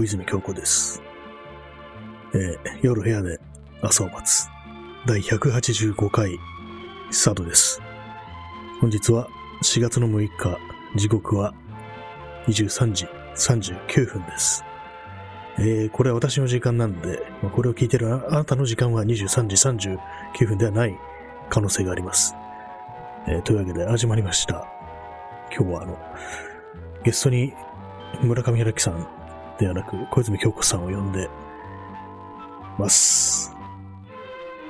小泉京子です。えー夜部屋で朝を待つ。第185回スタートです。本日は4月の6日、時刻は23時39分です。えーこれは私の時間なんで、まこれを聞いてるああなたの時間は23時39分ではない可能性があります。えーというわけで始まりました。今日はあの、ゲストに村上春樹さんではなく小泉京子さんを呼んでます。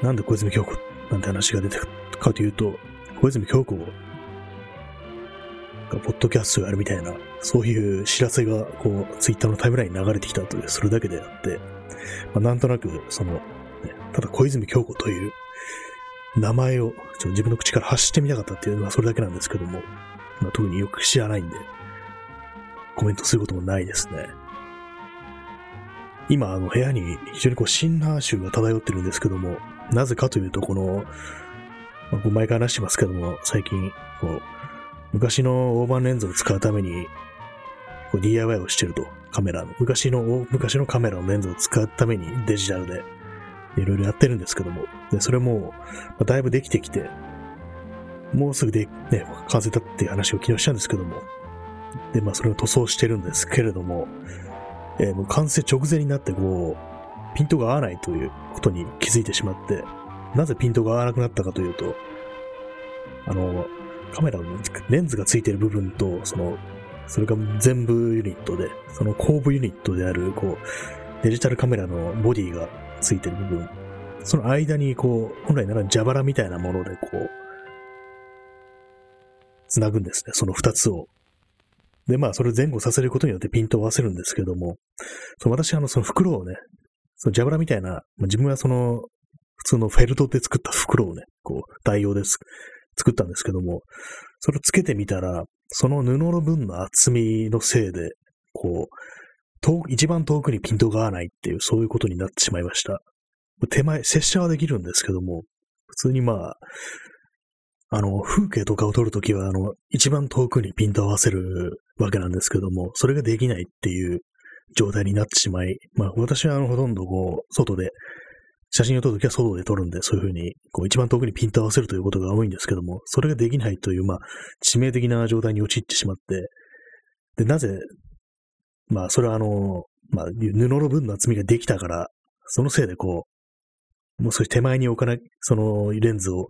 なんで小泉京子なんて話が出てくるかというと、小泉京子がポッドキャストをやるみたいな、そういう知らせがこう、ツイッターのタイムラインに流れてきたという、それだけであって、まあ、なんとなく、その、ねただ小泉京子という名前をちょ自分の口から発してみたかったっていうのはそれだけなんですけども、まあ、特によく知らないんで、コメントすることもないですね。今、あの、部屋に非常にこう、シンナー臭が漂ってるんですけども、なぜかというと、この、まあ、前から話してますけども、最近、こう、昔の大判レンズを使うために、こう DIY をしてると、カメラの。昔の、昔のカメラのレンズを使うためにデジタルで、いろいろやってるんですけども、で、それも、まあだいぶできてきて、もうすぐで、ね、完成だっていう話を昨日したんですけども、で、まあ、それを塗装してるんですけれども、えーもう完成直前になって、こう、ピントが合わないということに気づいてしまって、なぜピントが合わなくなったかというと、あの、カメラのレンズがついてる部分と、その、それが全部ユニットで、その後部ユニットである、こう、デジタルカメラのボディがついてる部分、その間に、こう、本来なら蛇腹みたいなもので、こう、つなぐんですね、その二つを。で、まあ、それを前後させることによってピントを合わせるんですけども、その私、あの、その袋をね、そのジャブラみたいな、自分はその、普通のフェルトで作った袋をね、こう、代用です。作ったんですけども、それをつけてみたら、その布の分の厚みのせいで、こう、遠一番遠くにピントが合わないっていう、そういうことになってしまいました。手前、拙者はできるんですけども、普通にまあ、あの、風景とかを撮るときは、あの、一番遠くにピント合わせるわけなんですけども、それができないっていう状態になってしまい、まあ、私はあの、ほとんどこう、外で、写真を撮るときは外で撮るんで、そういうふうに、こう、一番遠くにピント合わせるということが多いんですけども、それができないという、まあ、致命的な状態に陥ってしまって、で、なぜ、まあ、それはあの、まあ、布の分の厚みができたから、そのせいでこう、もう少し手前に置かない、そのレンズを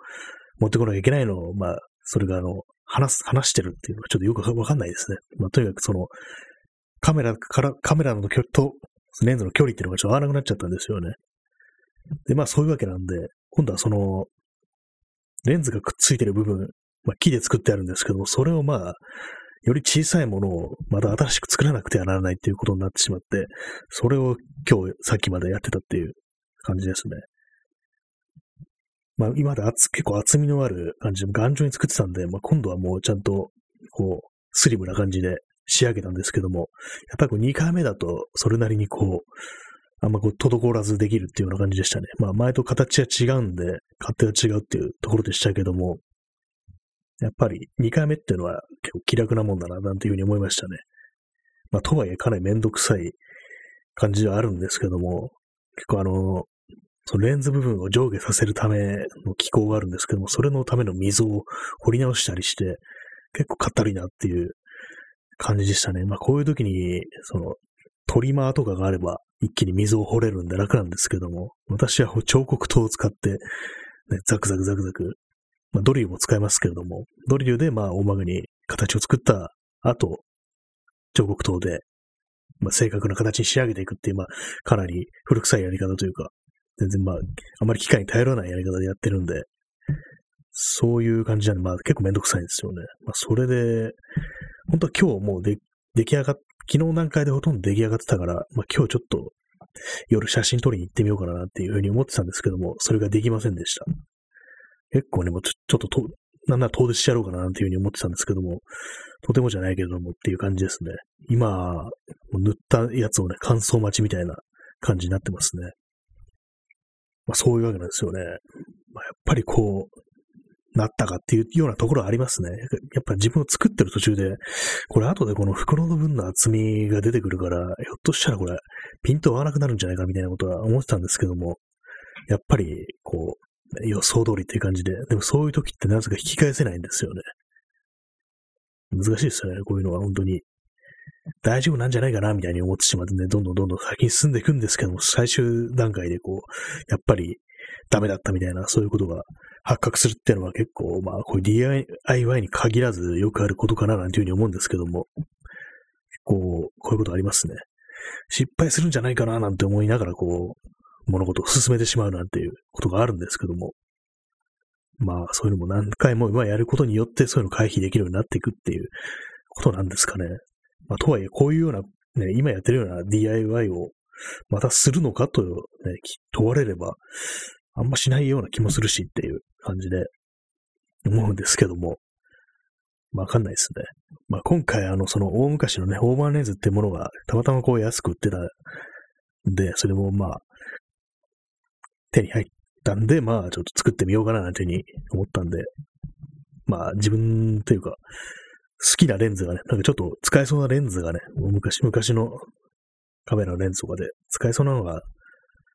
持ってこなきゃいけないのを、まあ、それがあの、話す、話してるっていうのがちょっとよくわかんないですね。まあ、とにかくその、カメラから、カメラの距離と、レンズの距離っていうのがちょっと合わなくなっちゃったんですよね。で、まあそういうわけなんで、今度はその、レンズがくっついてる部分、まあ木で作ってあるんですけども、それをまあ、より小さいものをまた新しく作らなくてはならないっていうことになってしまって、それを今日さっきまでやってたっていう感じですね。まあ今まで厚結構厚みのある感じで頑丈に作ってたんで、まあ今度はもうちゃんとこうスリムな感じで仕上げたんですけども、やっぱりこう2回目だとそれなりにこう、あんまこう滞らずできるっていうような感じでしたね。まあ前と形は違うんで、勝手は違うっていうところでしたけども、やっぱり2回目っていうのは結構気楽なもんだな、なんていうふうに思いましたね。まあとはいえかなりめんどくさい感じではあるんですけども、結構あの、そのレンズ部分を上下させるための機構があるんですけども、それのための溝を掘り直したりして、結構かったるいなっていう感じでしたね。まあこういう時に、その、トリマーとかがあれば、一気に溝を掘れるんで楽なんですけども、私は彫刻刀を使って、ね、ザクザクザクザク、まあドリルも使いますけれども、ドリルでまあ大まかに形を作った後、彫刻刀で、まあ、正確な形に仕上げていくっていう、まあ、かなり古臭いやり方というか、全然まあ、あまり機械に頼らないやり方でやってるんで、そういう感じなんで、まあ結構めんどくさいんですよね。まあそれで、本当は今日もうで出来上がっ、昨日段階でほとんど出来上がってたから、まあ今日ちょっと夜写真撮りに行ってみようかなっていうふうに思ってたんですけども、それができませんでした。結構ね、もうちょちょっとと、なんなら遠出しちゃろうかななんていうふうに思ってたんですけども、とてもじゃないけれどもっていう感じですね。今、塗ったやつをね、乾燥待ちみたいな感じになってますね。まあそういうわけなんですよね。まあ、やっぱりこう、なったかっていうようなところはありますね。やっぱ自分を作ってる途中で、これ後でこの袋の分の厚みが出てくるから、ひょっとしたらこれ、ピント合わなくなるんじゃないかみたいなことは思ってたんですけども、やっぱり、こう、予想通りっていう感じで、でもそういう時ってなぜか引き返せないんですよね。難しいですよね、こういうのは本当に。大丈夫なんじゃないかなみたいに思ってしまってね、どんどんどんどん先に進んでいくんですけども、最終段階でこう、やっぱりダメだったみたいな、そういうことが発覚するっていうのは結構、まあ、こういう DIY に限らずよくあることかななんていうふうに思うんですけども、結構、こういうことありますね。失敗するんじゃないかななんて思いながら、こう、物事を進めてしまうなんていうことがあるんですけども、まあ、そういうのも何回も今やることによってそういうのを回避できるようになっていくっていうことなんですかね。まあ、とはいえ、こういうような、ね、今やってるような DIY をまたするのかと、ね、問われれば、あんましないような気もするしっていう感じで思うんですけども、わかんないですね。まあ、今回、あの、その大昔のね、オーバーレンズってものがたまたまこう安く売ってたんで、それもまあ、手に入ったんで、まあ、ちょっと作ってみようかななんていうふうに思ったんで、まあ、自分というか、好きなレンズがね、なんかちょっと使えそうなレンズがね、昔、昔のカメラのレンズとかで使えそうなのが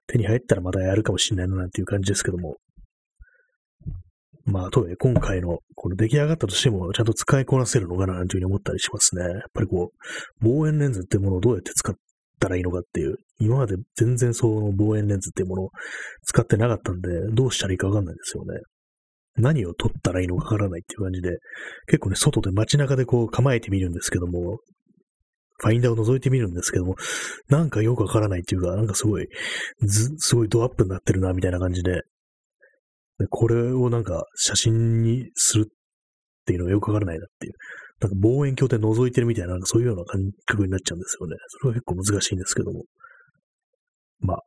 手に入ったらまたやるかもしれないななんていう感じですけども。まあ、とはいえ今回のこの出来上がったとしてもちゃんと使いこなせるのかななんていうふうに思ったりしますね。やっぱりこう、望遠レンズっていうものをどうやって使ったらいいのかっていう、今まで全然その望遠レンズっていうものを使ってなかったんで、どうしたらいいかわかんないですよね。何を撮ったらいいのかわからないっていう感じで、結構ね、外で街中でこう構えてみるんですけども、ファインダーを覗いてみるんですけども、なんかよくわからないっていうか、なんかすごい、ず、すごいドアップになってるな、みたいな感じで、でこれをなんか写真にするっていうのがよくわからないなっていう。なんか望遠鏡で覗いてるみたいな、なんかそういうような感覚になっちゃうんですよね。それは結構難しいんですけども。まあ、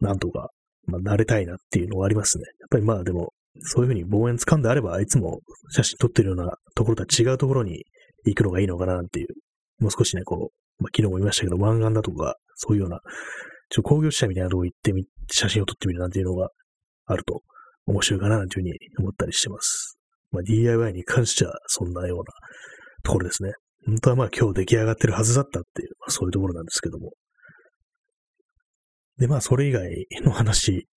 なんとか、まあ、慣れたいなっていうのがありますね。やっぱりまあでも、そういうふうに望遠掴んであれば、いつも写真撮ってるようなところとは違うところに行くのがいいのかなっていうもう少しね、こう、まあ、昨日も言いましたけど、湾岸だとか、そういうような、ちょ工業地帯みたいなとこ行ってみ、写真を撮ってみるなんていうのがあると面白いかななんていうふうに思ったりしてます。まあ、DIY に関してはそんなようなところですね。本当はまあ今日出来上がってるはずだったっていう、まあ、そういうところなんですけども。で、まあそれ以外の話、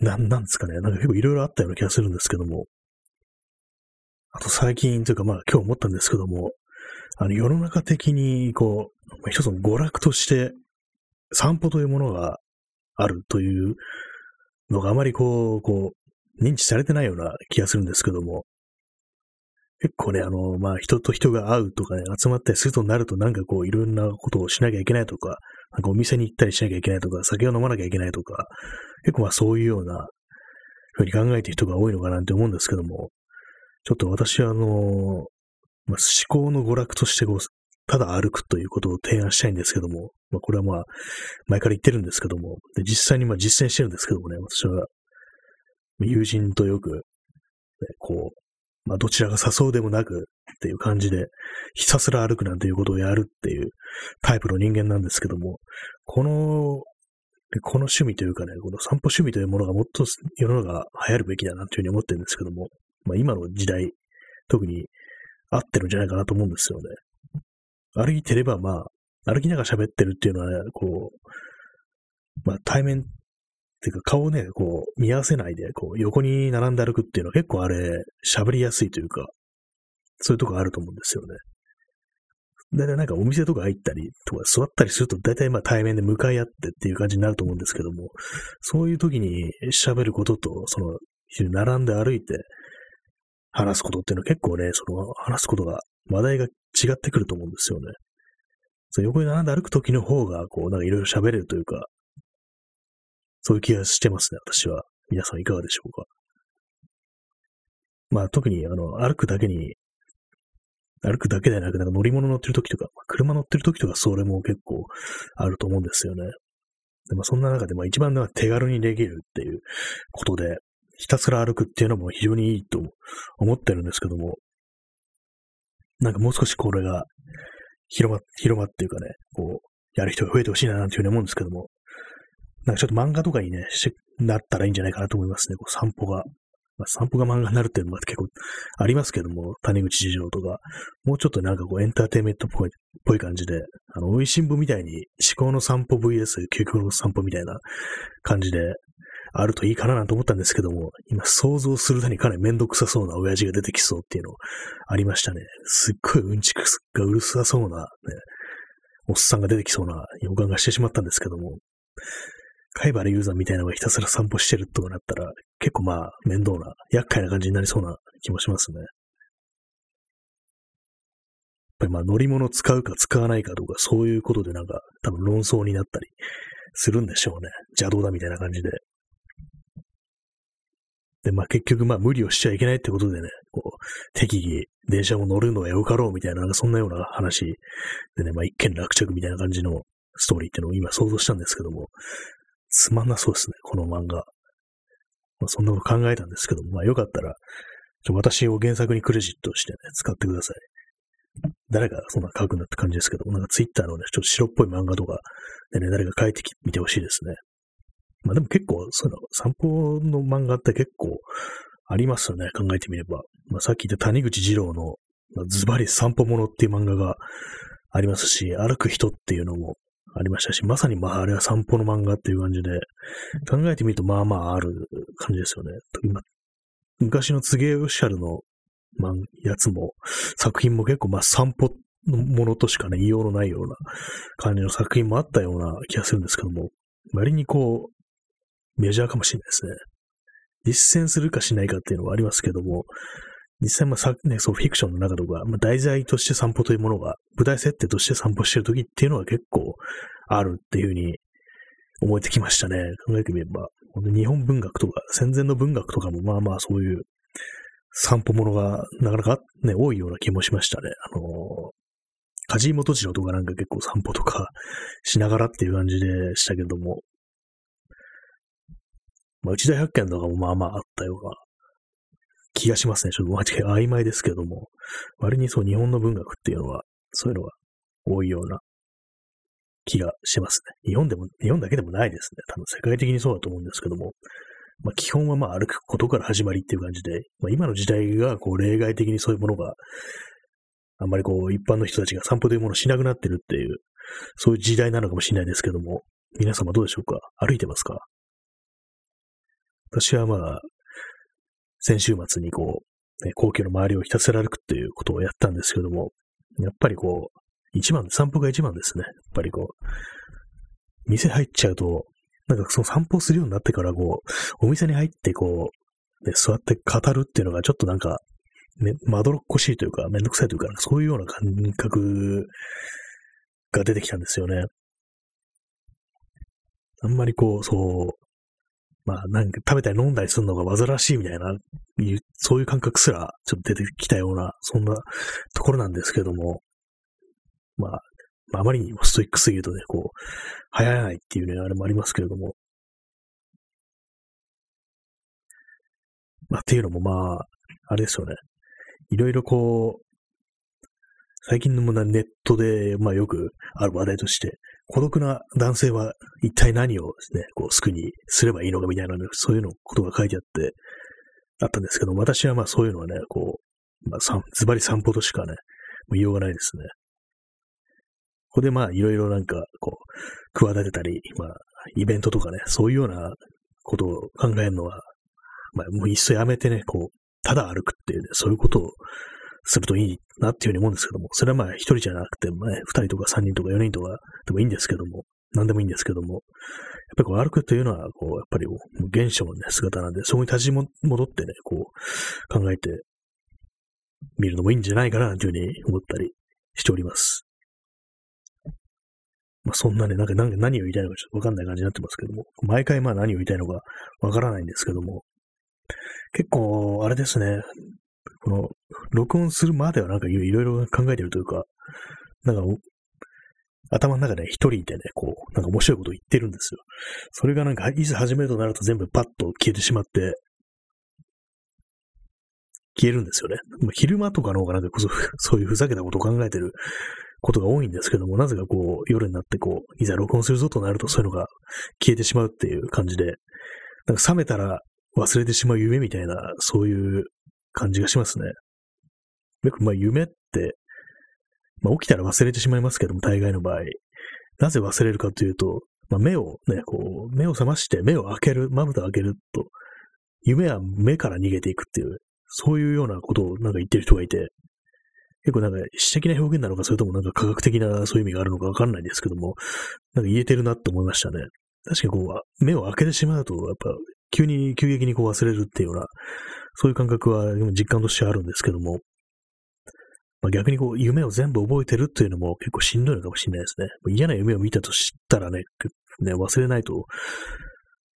なん、なんですかね。なんか結構いろいろあったような気がするんですけども。あと最近というかまあ今日思ったんですけども、あの、世の中的に、こう、一つの娯楽として、散歩というものがあるというのがあまりこう、こう、認知されてないような気がするんですけども、結構ね、あの、まあ、人と人が会うとかね、集まったりするとなると、なんかこう、いろんなことをしなきゃいけないとか、なんかお店に行ったりしなきゃいけないとか、酒を飲まなきゃいけないとか、結構まあそういうような、ふうに考えてる人が多いのかなって思うんですけども、ちょっと私はあの、まあ、思考の娯楽としてこう、ただ歩くということを提案したいんですけども、まあ、これはまあ、前から言ってるんですけども、で実際にまあ実践してるんですけどもね、私は、友人とよく、ね、こう、まあ、どちらが誘うでもなくっていう感じで、ひたすら歩くなんていうことをやるっていうタイプの人間なんですけども、この、この趣味というかね、この散歩趣味というものがもっと世の中が流行るべきだなというふうに思ってるんですけども、まあ、今の時代、特に合ってるんじゃないかなと思うんですよね。歩いてれば、まあ、歩きながら喋ってるっていうのはね、こう、まあ対面ていうか顔をね、こう見合わせないで、こう横に並んで歩くっていうのは結構あれ、喋りやすいというか、そういうとこあると思うんですよね。だいたいなんかお店とか入ったりとか座ったりすると大体まあ対面で向かい合ってっていう感じになると思うんですけども、そういう時に喋ることと、その、並んで歩いて話すことっていうのは結構ね、その話すことが、話題が違ってくると思うんですよね。そ横に並んで歩くときの方が、こう、なんかいろいろ喋れるというか、そういう気がしてますね、私は。皆さんいかがでしょうか。まあ特に、あの、歩くだけに、歩くだけでなく、なんか乗り物乗ってる時とか、車乗ってる時とか、それも結構あると思うんですよね。でもそんな中で、まあ一番手軽にできるっていうことで、ひたすら歩くっていうのも非常にいいと思ってるんですけども、なんかもう少しこれが広ま、広まっていうかね、こう、やる人が増えてほしいななんていうふうに思うんですけども、なんかちょっと漫画とかにね、しなったらいいんじゃないかなと思いますね。こう散歩が。まあ、散歩が漫画になるっていうのは結構ありますけども、谷口事情とか、もうちょっとなんかこうエンターテイメントっぽいぽい感じで、あの、美味しんぼみたいに思考の散歩 VS 究極の散歩みたいな感じであるといいかななんて思ったんですけども、今想像するだにかなりめんどくさそうな親父が出てきそうっていうのありましたね。すっごいうんちくがうるさそうな、ね、おっさんが出てきそうな予感がしてしまったんですけども、貝原雄山みたいなのがひたすら散歩してるとかなったら、結構まあ、面倒な、厄介な感じになりそうな気もしますね。やっぱりまあ乗り物使うか使わないかとか、そういうことでなんか多分論争になったりするんでしょうね。邪道だみたいな感じで。で、まあ結局まあ無理をしちゃいけないってことでね、こう、適宜電車も乗るのはよかろうみたいな、なんかそんなような話でね、まあ一見落着みたいな感じのストーリーっていうのを今想像したんですけども、つまんなそうですね、この漫画。まあ、そんなこと考えたんですけども、まあよかったら、私を原作にクレジットしてね、使ってください。誰がそんな書くんだって感じですけども、なんかツイッターのね、ちょっと白っぽい漫画とかでね、誰か書いてみてほしいですね。まあでも結構、そういうの、散歩の漫画って結構ありますよね、考えてみれば。まあさっき言った谷口二郎の、ま、ズバリ散歩物っていう漫画がありますし、歩く人っていうのもありましたし、まさにまああれは散歩の漫画っていう感じで、考えてみるとまあまあある感じですよね。今昔の柘植オフィシャルの、やつも、作品も結構まあ散歩のものとしかね、言いようのないような感じの作品もあったような気がするんですけども、割にこう、メジャーかもしれないですね。実践するかしないかっていうのはありますけども、実際、まあさ、ね、そう、フィクションの中とか、まあ、題材として散歩というものが、舞台設定として散歩してる時っていうのは結構あるっていうふうに思えてきましたね。考えてみれば。日本文学とか、戦前の文学とかも、まあまあそういう散歩ものがなかなかね、多いような気もしましたね。あのー、梶井元次郎とかなんか結構散歩とかしながらっていう感じでしたけども、まあ、内田百軒とかもまあまああったような気がしますね。ちょっと間違い曖昧ですけども、割にそう日本の文学っていうのは、そういうのが多いような気がしますね。日本でも、日本だけでもないですね。多分世界的にそうだと思うんですけども、まあ、基本はまあ歩くことから始まりっていう感じで、まあ、今の時代がこう例外的にそういうものが、あんまりこう一般の人たちが散歩というものをしなくなってるっていう、そういう時代なのかもしれないですけども、皆様どうでしょうか？歩いてますか？私はまあ、先週末にこう、ね、皇居の周りをひたすら歩くっていうことをやったんですけども、やっぱりこう、一番、散歩が一番ですね。やっぱりこう、店入っちゃうと、なんかその散歩するようになってからこう、お店に入ってこう、ね、座って語るっていうのがちょっとなんか、ね、まどろっこしいというか、めんどくさいというか、そういうような感覚が出てきたんですよね。あんまりこう、そう、まあ、なんか食べたり飲んだりするのが煩わしいみたいな、そういう感覚すらちょっと出てきたような、そんなところなんですけども、まあ、あまりにもストイックすぎるとね、こう、流行らないっていうね、あれもありますけれども、まあ、っていうのもまあ、あれですよね。いろいろこう、最近のもネットで、まあよくある話題として、孤独な男性は一体何をですね、こう、救いにすればいいのかみたいな、ねそういうのことが書いてあって、あったんですけど、私はまあそういうのはね、こう、まあ、ズバリ散歩としかね、もう言いようがないですね。ここでまあいろいろなんか、こう、企てたり、まあ、イベントとかね、そういうようなことを考えるのは、まあもういっそやめてね、こう、ただ歩くっていうね、そういうことをするといいなっていうふうに思うんですけども、それはまあ一人じゃなくてもね、二人とか三人とか四人とかでもいいんですけども、何でもいいんですけども、やっぱりこう歩くというのは、こう、やっぱりもう現象のね、姿なんで、そこに立ち戻ってね、こう、考えてみるのもいいんじゃないかな、というふうに思ったりしております。まあそんなね、なんか何を言いたいのかちょっとわかんない感じになってますけども、毎回まあ何を言いたいのかわからないんですけども、結構、あれですね、この、録音するまではなんかいろいろ考えてるというか、なんか、頭の中で一人でね、こう、なんか面白いこと言ってるんですよ。それがなんか、いざ始めるとなると全部パッと消えてしまって、消えるんですよね。昼間とかの方がなんかこそ そういうふざけたことを考えてることが多いんですけども、なぜかこう、夜になってこう、いざ録音するぞとなるとそういうのが消えてしまうっていう感じで、なんか冷めたら忘れてしまう夢みたいな、そういう感じがしますね。よくまあ夢って、まあ起きたら忘れてしまいますけども、大概の場合。なぜ忘れるかというと、まあ、目をね、こう、目を覚まして目を開ける、まぶたを開けると、夢は目から逃げていくっていう、そういうようなことをなんか言ってる人がいて、結構なんか詩的な表現なのか、それともなんか科学的なそういう意味があるのかわかんないんですけども、なんか言えてるなって思いましたね。確かにこう、目を開けてしまうと、やっぱ、急に、急激にこう忘れるっていうような、そういう感覚は実感としてあるんですけども、まあ、逆にこう、夢を全部覚えてるっていうのも結構しんどいのかもしれないですね。嫌な夢を見たと知ったらね、ね忘れないと、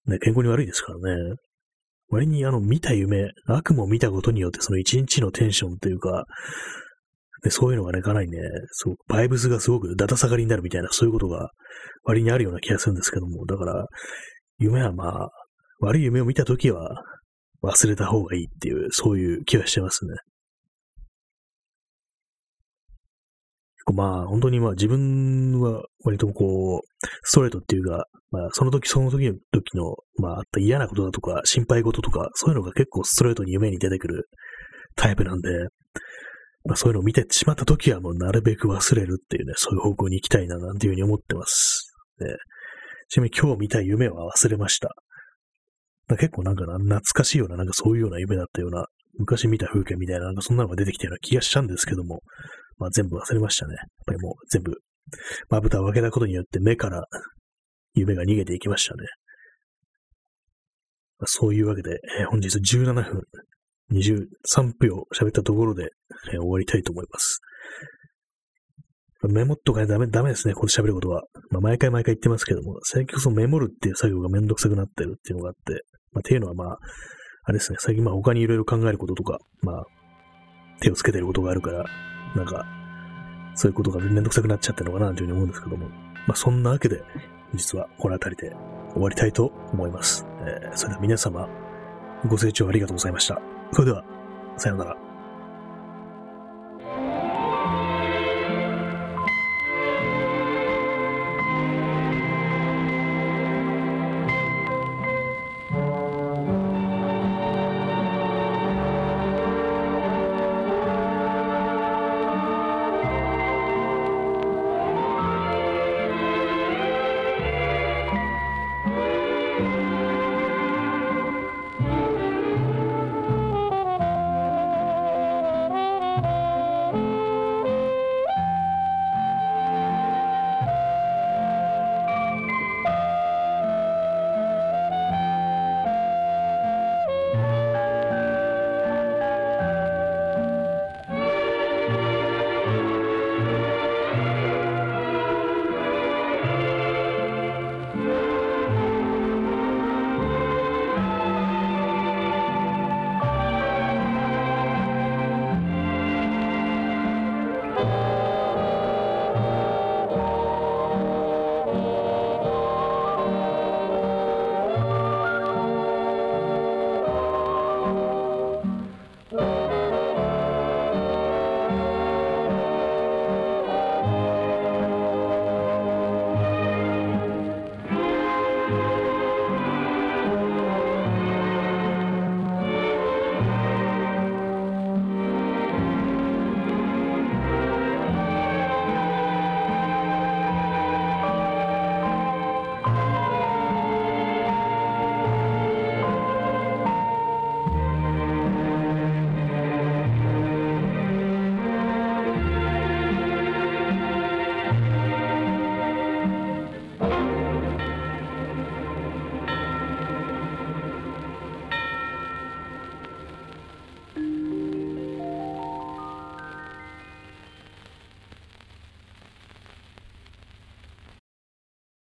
ね、健康に悪いですからね。割にあの、見た夢、悪夢を見たことによってその一日のテンションというか、ね、そういうのがね、かなりね、そう、バイブスがすごくだだ下がりになるみたいな、そういうことが割にあるような気がするんですけども、だから、夢はまあ、悪い夢を見たときは忘れた方がいいっていう、そういう気はしてますね。まあ、本当にまあ自分は割とこう、ストレートっていうか、まあ、その時その時の時の、まあ、あった嫌なことだとか、心配事とか、そういうのが結構ストレートに夢に出てくるタイプなんで、まあ、そういうのを見てしまった時はもうなるべく忘れるっていうね、そういう方向に行きたいななんていうふうに思ってます。ね、ちなみに今日見た夢は忘れました。結構なんか懐かしいような、なんかそういうような夢だったような、昔見た風景みたいな、なんかそんなのが出てきたような気がしたんですけども、まあ全部忘れましたね。やっぱりもう全部、まぶたを開けたことによって目から夢が逃げていきましたね。まあ、そういうわけで、えー、本日17分23秒喋ったところで、えー、終わりたいと思います。メモっとかダメ、ダメですね、この喋ることは。まあ、毎回毎回言ってますけども、最近そのメモるっていう作業がめんどくさくなってるっていうのがあって、まあ、っていうのはまあ、あれですね、最近まあ他にいろいろ考えることとか、まあ、手をつけてることがあるから、なんか、そういうことがめんどくさくなっちゃってるのかなというふうに思うんですけども。まあ、そんなわけで、実はこの辺りで終わりたいと思います。えー、それでは皆様、ご清聴ありがとうございました。それでは、さようなら。